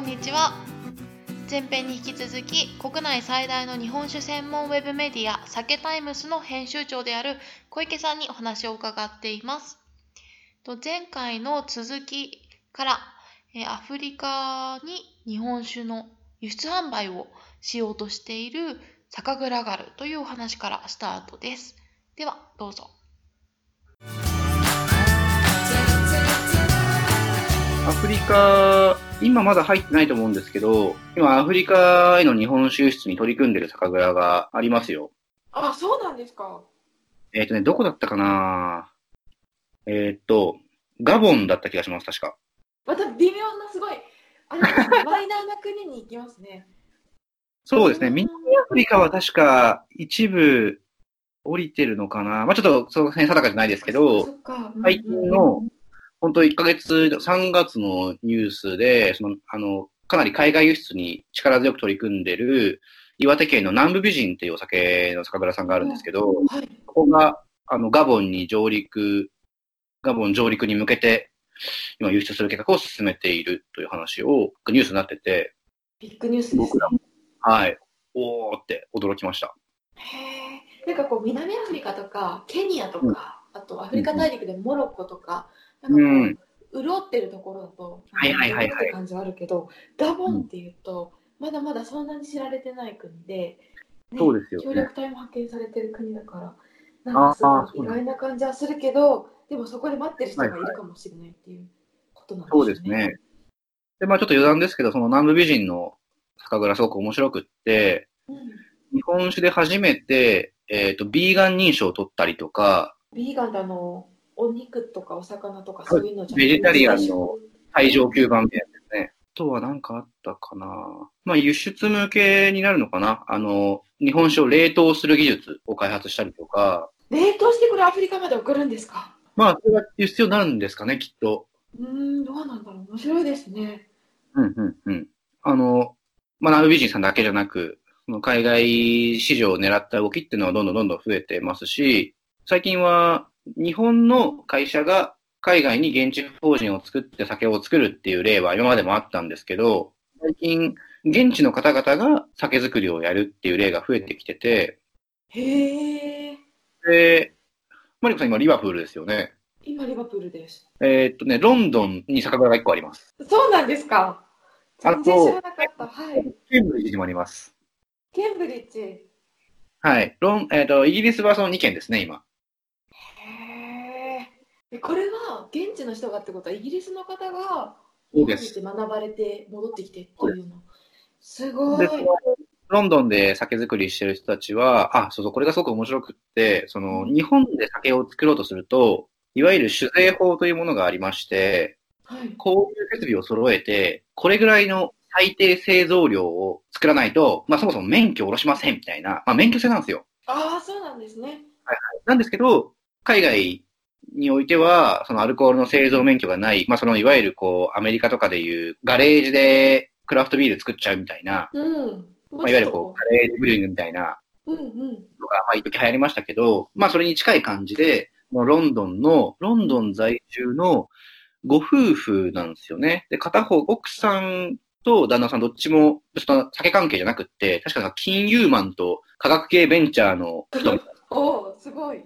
こんにちは。前編に引き続き国内最大の日本酒専門ウェブメディア酒タイムスの編集長である小池さんにお話を伺っています。前回の続きからアフリカに日本酒の輸出販売をしようとしている酒蔵があるというお話からスタートです。ではどうぞ。カ、今まだ入ってないと思うんですけど、今アフリカへの日本酒輸出に取り組んでる酒蔵がありますよ。あ、そうなんですか。えっ、とね、どこだったかな？えっ、と、ガボンだった気がします、確か。また微妙なすごい、あの、マイナーな国に行きますね。そうですね、南アフリカは確か一部降りてるのかな？まあちょっとその辺定かじゃないですけど。最近の、本当1ヶ月、3月のニュースで、その、あの、かなり海外輸出に力強く取り組んでる、岩手県の南部美人っていうお酒の酒蔵さんがあるんですけど、はい。ここが、あの、ガボンに上陸、ガボン上陸に向けて、今輸出する計画を進めているという話を、ニュースになってて、ビッグニュースですね僕ら。も、はい、おーって驚きました。へえ。なんかこう、南アフリカとか、ケニアとか、あとアフリカ大陸でモロッコとか、なんかこう、うん潤ってるところだと、はいはいはいはいって感じはあるけど、ガボンっていうと、まだまだそんなに知られてない国で、ねそうですよね協力隊も派遣されてる国だから、なんかすごい意外な感じはするけど、でもそこで待ってる人がいるかもしれないっていうことなんですそね。うですね。で、まあちょっと余談ですけど、その南部美人の酒蔵すごく面白くって、うん。日本酒で初めて、えっ、と、ビーガン認証を取ったりとか、ビーガンってあの、お肉とかお魚とかそういうのじゃベジタリアンの最上級版みたいなですね。あとは何かあったかなまあ輸出向けになるのかなあの、日本酒を冷凍する技術を開発したりとか、冷凍してこれアフリカまで送るんですか？まあそれが輸出用になるんですかね、きっと。うーん、どうなんだろう。面白いですね。うん、うん、うん。あの、まあ、南部美人さんだけじゃなく、その海外市場を狙った動きっていうのはどんどんどんどん増えてますし、最近は日本の会社が海外に現地法人を作って酒を作るっていう例は今までもあったんですけど、最近現地の方々が酒造りをやるっていう例が増えてきてて、へえ。で、マリコさん今リバプールですよね。今リバプールです。えーっとね、ロンドンに酒蔵が1個あります。そうなんですか。あ全然知らなかった。はい。ケンブリッジにもあります。ケンブリッジ。へはい。ロン、えーっと、イギリスはその2県ですね、今。え。これは現地の人がってことはイギリスの方がそうで学ばれて戻ってきてっていうの。すごいロンドンで酒造りしてる人たちは、あ、そうそう、これがすごく面白くって、その、日本で酒を作ろうとすると、いわゆる酒税法というものがありまして、はい。こういう設備を揃えて、これぐらいの最低製造量を作らないと、まあそもそも免許を下ろしませんみたいな、まあ免許制なんですよ。ああ、そうなんですね。なんですけど、海外においては、そのアルコールの製造免許がない、まあそのいわゆるこう、アメリカとかでいうガレージでクラフトビール作っちゃうみたいな、うん。まあ、いわゆるこう、ガレージブリューイングみたいなう。うんうん。のが、まあ、一時流行りましたけど、まあ、それに近い感じで、もうロンドンの、ロンドン在住のご夫婦なんですよね。で、片方、奥さんと旦那さんどっちも、その酒関係じゃなくって、確か金融マンと科学系ベンチャーの人 おお、すごい。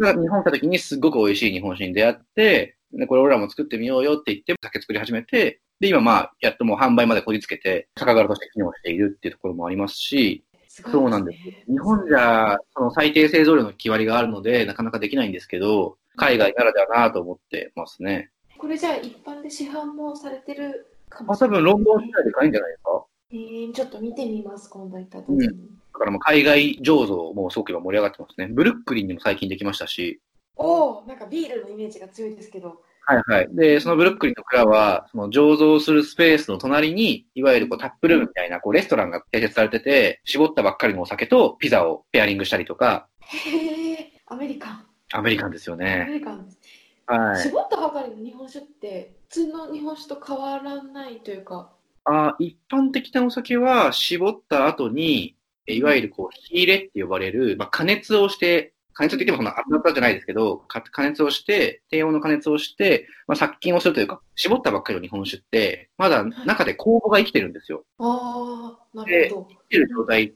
が日本来た時にすっごく美味しい日本酒に出会って、で、これ俺らも作ってみようよって言って、酒作り始めて、で、今まあ、やっともう販売までこぎつけて、酒蔵として機能しているっていうところもありますし、すごいそうなんです。日本じゃ、その最低製造量の決まりがあるので、なかなかできないんですけど、海外ならではなと思ってますね。これじゃあ一般で市販もされてるかもまあ、しれない。多分ロンドン市内で買えるんじゃないですか？えー、ちょっと見てみます、今度行った時に。だからもう海外醸造もすごく今盛り上がってますね。ブルックリンにも最近できましたし、おお、なんかビールのイメージが強いですけど。はいはい。で、そのブルックリンの蔵は、その醸造するスペースの隣に、いわゆるこうタップルームみたいなこうレストランが併設されてて、絞ったばっかりのお酒とピザをペアリングしたりとか、へえ、アメリカン。アメリカンですよアね。メリカンです。はい。絞ったばかりの日本酒って、普通の日本酒と変わらないというか。あ一般的なお酒は絞った後に、いわゆるこう、火入れって呼ばれる、まあ、加熱をして加熱って言ってもその熱々じゃないですけど、か加熱をして、低温の加熱をして、まあ、殺菌をするというか、絞ったばっかりの日本酒って、まだ中で酵母が生きてるんですよ。ああ、なるほど。生きてる状態っ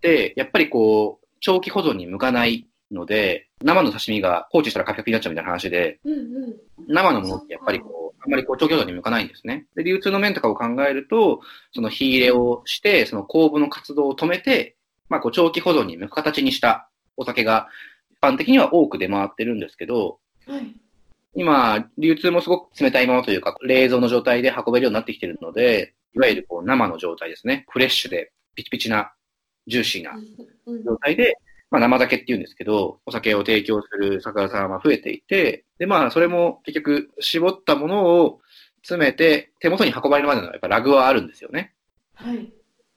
て、やっぱりこう、長期保存に向かないので、生の刺身が放置したらカピカピになっちゃうみたいな話で、うんうん。生のものってやっぱりこう、あんまりこう長期保存に向かないんですね。で、流通の面とかを考えると、その火入れをして、その酵母の活動を止めて、まあこう長期保存に向く形にしたお酒が一般的には多く出回ってるんですけど、はい。今、流通もすごく冷たいままというか、冷蔵の状態で運べるようになってきてるので、いわゆるこう生の状態ですね。フレッシュでピチピチな、ジューシーな状態で、まあ、生酒って言うんですけど、お酒を提供する酒屋さんは増えていて、で、まあ、それも結局、絞ったものを詰めて、手元に運ばれるまでのやっぱラグはあるんですよね。はい。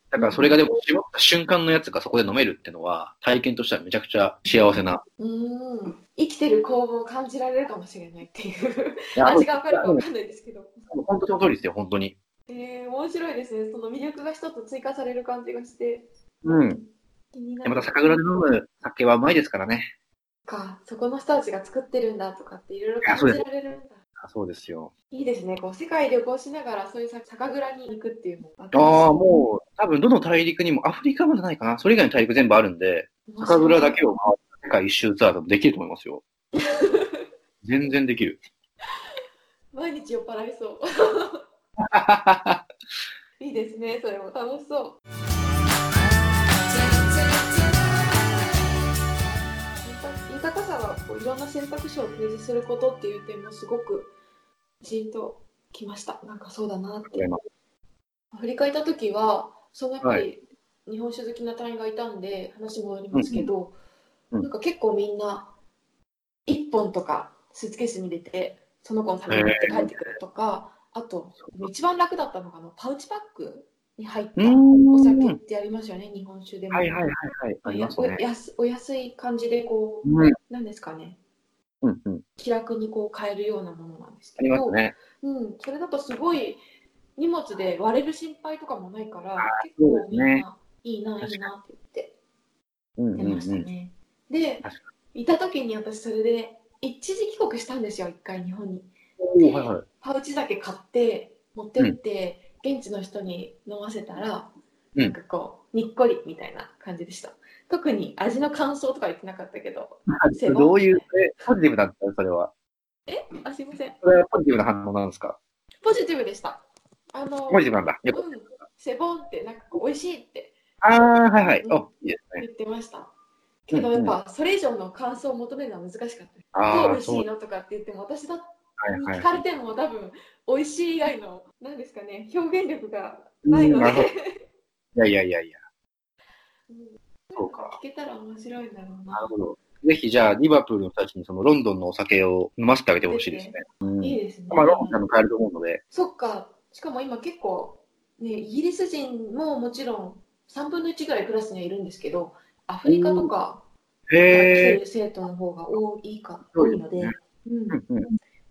だからそれがでも絞った瞬間のやつがそこで飲めるっていうのは、体験としてはめちゃくちゃ幸せな。うーん。生きてる工房を感じられるかもしれないっていう。味がわかるかわかんないですけど。本当その通りですよ、本当に。えー、面白いですね。その魅力が一つ追加される感じがして。うん。で、まる。た酒蔵で飲む酒はうまいですからね。か、そこの人たちが作ってるんだとかっていろいろ感じられるんだ。あそうですよ。いいですね。こう世界旅行しながらそういうさ酒蔵に行くっていうのも。ああ、もう、多分どの大陸にも、アフリカまでないかな。それ以外の大陸全部あるんで、う酒蔵だけを回った世界一周ツアーでもできると思いますよ。全然できる。毎日酔っ払いそう。いいですね。それも楽しそう。こういろんな選択肢を提示することっていう点もすごくじんときました。なんかそうだなって。アフリカ行った時は、そのやっぱはり日本酒好きな隊員がいたんで話戻りますけど、うんうんなんか結構みんな1本とかスーツケースに入れてその子のために持って帰ってくるとか、あと一番楽だったのがあのパウチパックに入ったお酒ってありますよね、日本酒でも。はいはいはいはい。ありますね。お安お安い感じでこう、うん、なんですかね、うん、うん。気楽にこう買えるようなものなんですありけど、ますね。うん、それだとすごい荷物で割れる心配とかもないから、結構みんな、いいな、いいなって言ってうん、うん、出ましたうん。ね。で確か、いた時に私それで一時帰国したんですよ、一回日本に。おーはいはい。パウチ酒買って持ってって、現地の人に飲ませたら、うん。なんかこうにっこりみたいな感じでした。特に味の感想とか言ってなかったけど どういう、えポジティブなんですか？それは。あすいません。それはポジティブな反応なんですか？ポジティブでした。あのポジティブなんだ。よく。うん、セボンってなんかこう美味しいってああ、はいはい。うん。お、いいですね。言ってました。けどやっぱそれ以上の感想を求めるのは難しかった。どう美味。しいのとかって言っても私だ聞かれても多分美味しい以外の何ですかね表現力がないのうんいやいやいやいや。うんそうか。聞けたら面白いんだろうななるほど。ぜひじゃあ、リバプールの人たちにそのロンドンのお酒を飲ませてあげてほしいですね。うん。いいですね。まあ、ロンドンでも買えると思うので。そっか。しかも今結構、ね、イギリス人ももちろん3分の1ぐらいクラスにはいるんですけど、アフリカとかへえ。る生徒の方が多いか、多いので、うん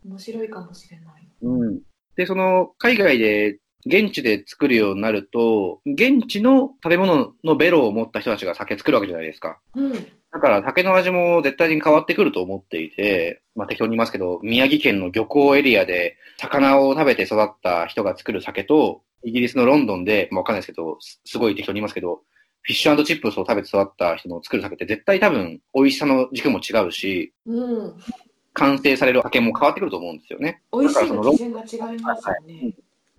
面白いかもしれない。うん。で、その、海外で、現地で作るようになると、現地の食べ物のベロを持った人たちが酒作るわけじゃないですか。うん。だから酒の味も絶対に変わってくると思っていて、まあ適当に言いますけど、宮城県の漁港エリアで魚を食べて育った人が作る酒と、イギリスのロンドンで、まあわかんないですけど、すすごい適当に言いますけど、フィッシュチップスを食べて育った人の作る酒って絶対多分美味しさの軸も違うし、うん。完成される酒も変わってくると思うんですよね。美味しいのの基準が違いますよね。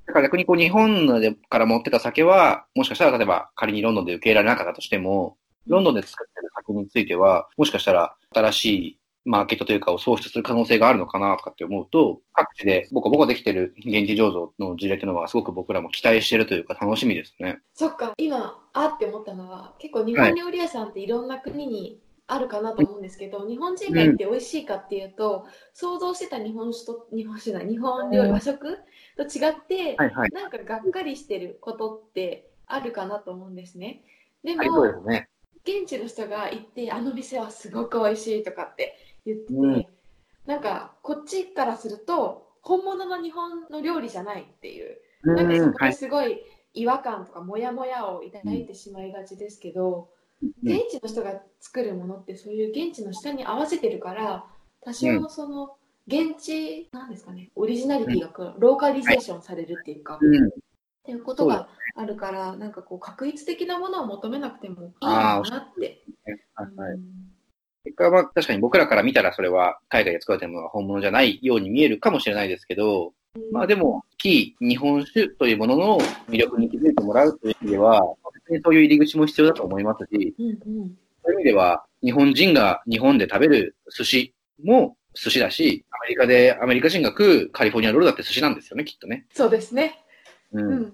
だから逆にこう日本でから持ってた酒は、もしかしたら例えば仮にロンドンで受け入れられなかったとしても、ロンドンで作ってる酒については、もしかしたら新しいマーケットというかを創出する可能性があるのかなとかって思うと、各地でボコボコできてる現地醸造の事例っていうのはすごく僕らも期待してるというか楽しみですね。そっか、今、あって思ったのは、結構日本料理屋さんっていろんな国にあるかなと思うんですけど、日本人が行って美味しいかっていうと、想像してた日本酒と、日本酒じゃない、日本料理、うん和食と違って、はいはい。なんかがっかりしてることってあるかなと思うんですね。ではい、でね。現地の人が行って、あの店はすごく美味しいとかって言ってて、うんなんかこっちからすると、本物の日本の料理じゃないっていう。うなんかそん、こはい。ですごい違和感とかモヤモヤを抱いてしまいがちですけど、現地の人が作るものってそういう現地の下に合わせてるから多少その現地なんですかねオリジナリティがローカリゼーションされるっていうか、うん。っていうことがあるからなんかこう確一的なものを求めなくてもいいのかなって。結果は確かに僕らから見たらそれは海外で作られてるものが本物じゃないように見えるかもしれないですけど、まあでも、非日本酒というものの魅力に気づいてもらうという意味では、そういう入り口も必要だと思いますし、うんうんそういう意味では、日本人が日本で食べる寿司も寿司だし、アメリカで、アメリカ人が食うカリフォルニアロールだって寿司なんですよね、きっとね。そうですね。う。うんん。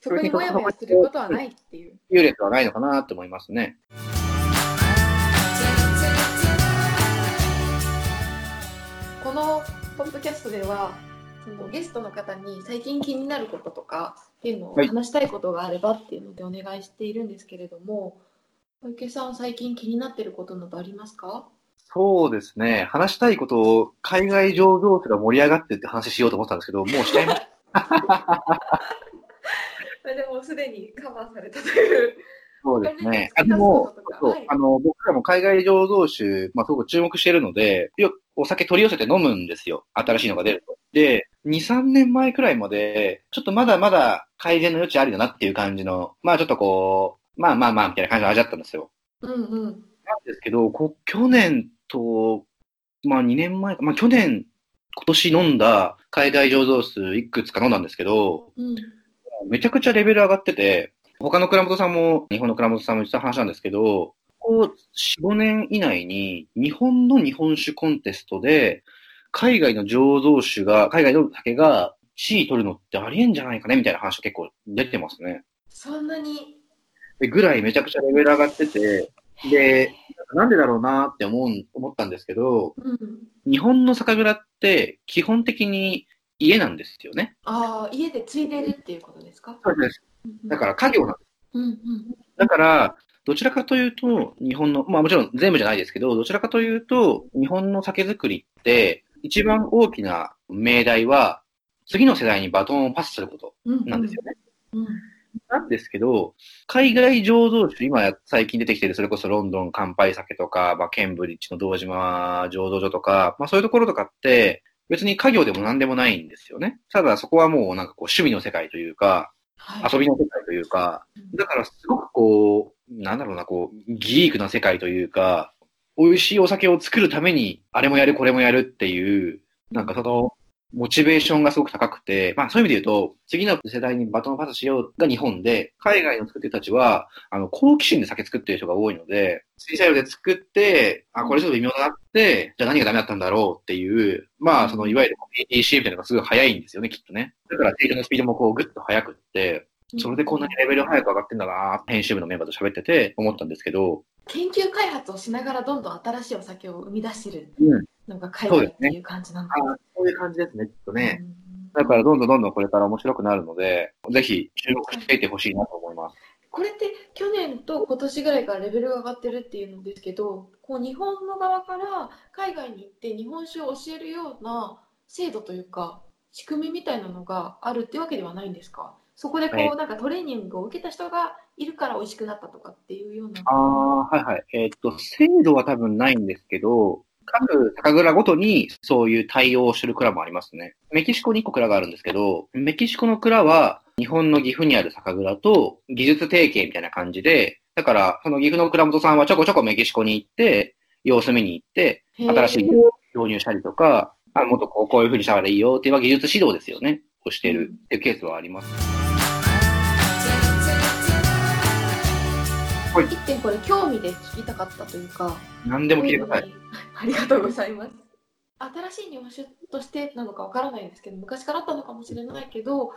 そこにもやもやすることはないっていう。優劣はないのかなと思いますね。このポッドキャストではそのゲストの方に最近気になることとかっていうのをはい話したいことがあればっていうのでお願いしているんですけれども小池さん最近気になってることなどありますか？そうですね。話したいことを海外上場者が盛り上がってって話しようと思ってたんですけど、もうしちゃいました。でもすでにカバーされたというそうですね。あででもはいあの、僕らも海外醸造酒、まあ、すごく注目しているので、よくお酒取り寄せて飲むんですよ。新しいのが出ると。で、2、3年前くらいまで、ちょっとまだまだ改善の余地ありだなっていう感じの、まあちょっとこう、まあまあまあみたいな感じの味だったんですよ。うんうんなんですけど、こ去年と、まあ2年前か、まあ去年、今年飲んだ海外醸造数いくつか飲んだんですけど、うんめちゃくちゃレベル上がってて、他の倉本さんも、日本の倉本さんも言ってた話なんですけど、ここ4、5年以内に、日本の日本酒コンテストで、海外の醸造酒が、海外の酒が1位取るのってありえんじゃないかねみたいな話が結構出てますね。そんなに？でぐらいめちゃくちゃレベル上がってて、で、なんでだろうなって思う、思ったんですけど、うん。日本の酒蔵って基本的に家なんですよね。ああ家で継いでるっていうことですか？そうです。うんだから家業なんです。うんうん。だから、どちらかというと、日本の、まあもちろん全部じゃないですけど、どちらかというと、日本の酒造りって、一番大きな命題は、次の世代にバトンをパスすることうんなんですよね。うんなんですけど、海外醸造酒、今や最近出てきてる、それこそロンドン乾杯酒とか、まあ、ケンブリッジの堂島醸造所とか、まあそういうところとかって、別に家業でも何でもないんですよね。ただそこはもうなんかこう趣味の世界というか、はい遊びの世界というか、だからすごくこう、なんだろうな、こう、ギークな世界というか、美味しいお酒を作るために、あれもやる、これもやるっていう、なんかその、モチベーションがすごく高くて、まあそういう意味で言うと、次の世代にバトンパスしようが日本で、海外の作ってる人たちは、あの、好奇心で酒作ってる人が多いので、水彩用で作って、あ、これちょっと微妙だなって、じゃあ何がダメだったんだろうっていう、まあその、いわゆる EDC みたいなのがすごい早いんですよね、きっとね。だから、成長のスピードもこう、ぐっと速くって、それでこんなにレベル早く上がってんだな編集部のメンバーと喋ってて思ったんですけど、研究開発をしながらどんどん新しいお酒を生み出してるうん。のが海外っていう感じなんだ。あそういう感じですね、きっとね。うんだからどんどんどんどんこれから面白くなるので、ぜひ注目していてほしいなと思います。これって去年と今年ぐらいからレベルが上がってるっていうのですけど、こう日本の側から海外に行って日本酒を教えるような制度というか仕組みみたいなのがあるってわけではないんですか？そこでこう、はいなんかトレーニングを受けた人がいるから美味しくなったとかっていうような。ああ、はいはい。えーっと、制度は多分ないんですけど、各酒蔵ごとにそういう対応をしてる蔵もありますね。メキシコに1個蔵があるんですけど、メキシコの蔵は日本の岐阜にある酒蔵と技術提携みたいな感じで、だからその岐阜の蔵元さんはちょこちょこメキシコに行って、様子見に行って、新しい導入したりとか、あもっとこうこういう風にしたらいいよっていう技術指導ですよね。をしてるっていうケースはあります。はい。一点これ興味で聞きたかったというか、何でも聞いてください。ありがとうございます。新しい日本酒としてなのかわからないですけど、昔からあったのかもしれないけど、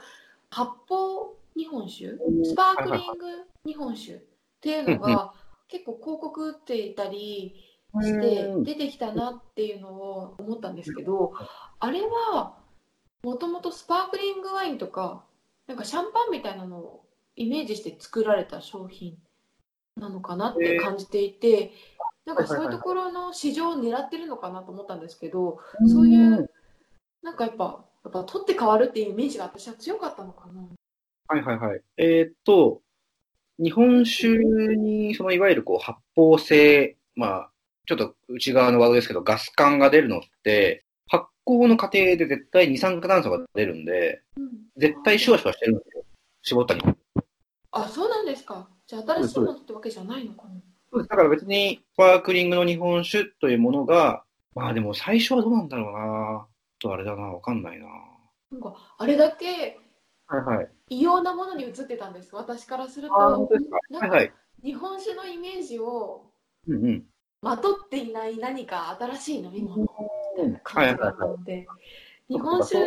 発泡日本酒、スパークリング日本酒っていうのが結構広告打っていたりして出てきたなっていうのを思ったんですけど、あれはもともとスパークリングワインとか、なんかシャンパンみたいなのをイメージして作られた商品なのかなって感じていて、なんかそういうところの市場を狙ってるのかなと思ったんですけど、そういう、なんかやっぱ、やっぱ取って変わるっていうイメージが私は強かったのかな。はいはいはい。えーっと、日本酒に、そのいわゆるこう発泡性、まあ、ちょっと内側のワードですけど、ガス感が出るのって、発酵の過程で絶対二酸化炭素が出るんで、うん絶対シュワシュワしてるんですよ。絞ったり。あ、そうなんですか。じゃあ新しいものってわけじゃないのかな？そうですだから別に、スパークリングの日本酒というものが、まあでも最初はどうなんだろうなちょっとあれだなわかんないななんか、あれだけはいはい。異様なものに映ってたんです。私からすると、はいはい。日本酒のイメージをうんうん。まとっていない何か新しい飲み物みたいなは感じだいはいはいったので、日本酒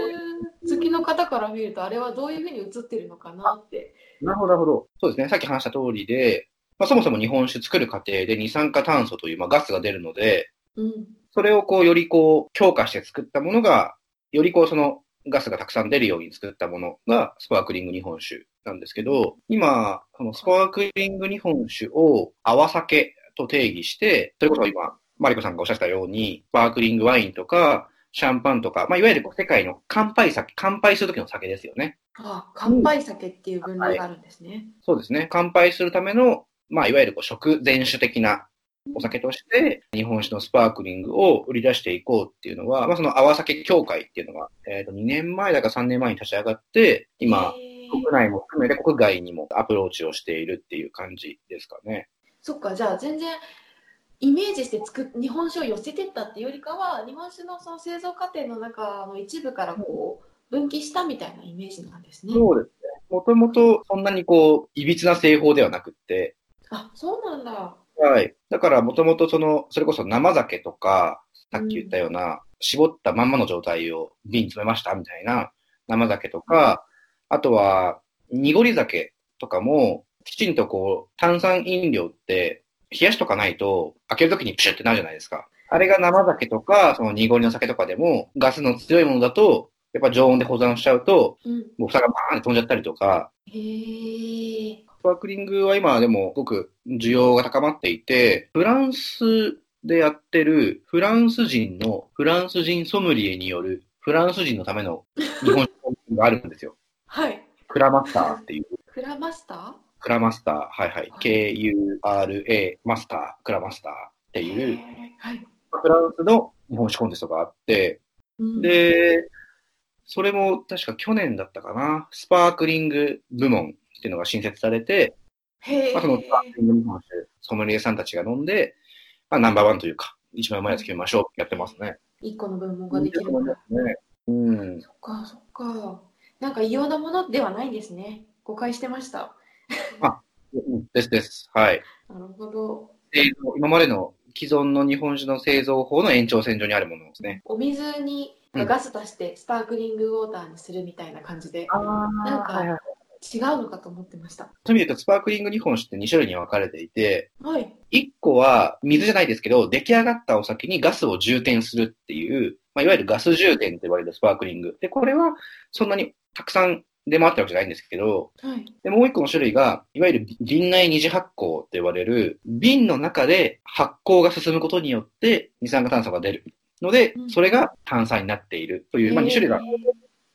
好きの方から見ると、あれはどういうふうに映ってるのかなって。なるほど、なるほど。そうですね。さっき話した通りで、まあ、そもそも日本酒作る過程で二酸化炭素という、まあ、ガスが出るので、うん。それをこう、よりこう、強化して作ったものが、よりこう、そのガスがたくさん出るように作ったものが、スパークリング日本酒なんですけど、今、そのスパークリング日本酒を泡酒と定義して、それこそ今、マリコさんがおっしゃったように、スパークリングワインとか、シャンパンとか、まあ、いわゆるこう世界の乾杯酒、乾杯するときの酒ですよね。あ、乾杯酒っていう分類があるんですね。そうですね。乾杯するための、まあ、いわゆるこう食前酒的なお酒として、日本酒のスパークリングを売り出していこうっていうのは、まあ、その泡酒協会っていうのが、えっ、と、2年前だか3年前に立ち上がって、今、国内も含めて国外にもアプローチをしているっていう感じですかね。そっか、じゃあ全然イメージして作っ日本酒を寄せてったっていうよりかは、日本酒のその製造過程の中の一部からこう分岐したみたいなイメージなんですね。そうですね。もともとそんなにこう、いびつな製法ではなくって、あ、そうなんだ。はい。だからもともとその、それこそ生酒とか、さっき言ったような、絞ったまんまの状態を瓶に詰めましたみたいな生酒とか、あとは、濁り酒とかも、きちんとこう、炭酸飲料って、冷やしとかないと、開けるときにプシュってなるじゃないですか。あれが生酒とか、その濁りの酒とかでも、ガスの強いものだと、やっぱ常温で保存しちゃうと、うん。もう蓋がバーンって飛んじゃったりとか、へえ。スパークリングは今でもすごく需要が高まっていて、フランスでやってるフランス人の、フランス人ソムリエによるフランス人のための日本酒があるんですよ。はい。 Kura Master っていう。クラマスタ Kura Master、はいはい。K-U-R-A Master、Kura Master ってーいう、はい。フランスの日本酒コンテストがあって、うん、で、それも確か去年だったかな、スパークリング部門っていうのが新設されて。まあ、そのスパークリング日本酒、ソムリエさんたちが飲んで、まあ、ナンバーワンというか、一番うまいやつ決めましょうってやってますね。一個の分門ができるんだ。ね。うん。そっか、そっか。なんか異様なものではないんですね。誤解してました。うんですです。はい。なるほど。製造今までの既存の日本酒の製造法の延長線上にあるものですね。お水にうんガス足してスパークリングウォーターにするみたいな感じで、あなんか違うのかと思ってました。そういう意味で言うと、スパークリング日本酒って2種類に分かれていて、はい。1個は水じゃないですけど、出来上がったお酒にガスを充填するっていう、まあ、いわゆるガス充填と言われるスパークリング。で、これはそんなにたくさん出回ってるわけじゃないんですけど、はい。で、もう一個の種類が、いわゆる瓶内二次発酵と言われる、瓶の中で発酵が進むことによって二酸化炭素が出るのでうん、それが炭酸になっているという、まあ、2種類が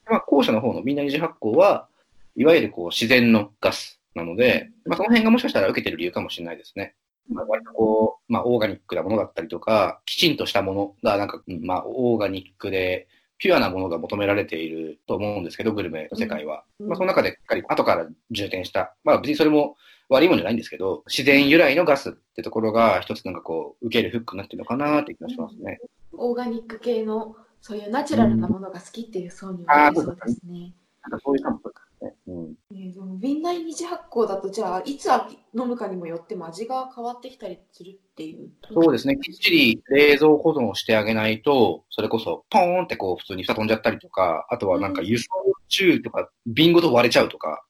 まあ、後者の方の瓶内二次発酵は、いわゆるこう自然のガスなので、まあ、その辺がもしかしたら受けてる理由かもしれないですね。まあ、割とこう、まあ、オーガニックなものだったりとか、きちんとしたものが、なんか、うんまあ、オーガニックで、ピュアなものが求められていると思うんですけど、グルメの世界は。うん。まあ、その中で、しっかり後から充填した、まあ、別にそれも悪いもんじゃないんですけど、自然由来のガスってところが、一つなんかこう、受けるフックになってるのかなって気がしますね。オーガニック系のそういうナチュラルなものが好きっていう層にはそうですね。なんかそういう感覚ですね。うん。えーでも瓶内二次発酵だとじゃあいつ飲むかにもよっても味が変わってきたりするっていう。そうですね。きっちり冷蔵保存をしてあげないと、それこそポーンってこう普通に蓋飛んじゃったりとか、あとはなんか輸送中とか瓶ごと割れちゃうとか、あ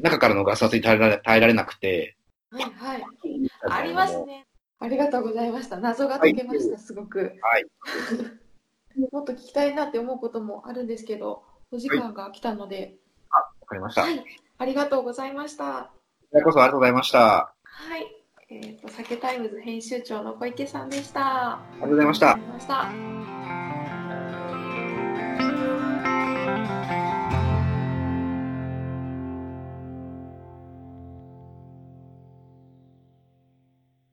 中からのガス圧に耐えられ耐えられなくて。あ、はいはい。ありますね。ありがとうございました。謎が解けました、すごく。はい。もっと聞きたいなって思うこともあるんですけど、お時間が来たので、わかりました。こはい、ありがとうございました。ちらこそありがとうございました。あはい。えっ、と、 SAKETIMES 編集長の小池さんでした。ありがとうございましたりがとうございました。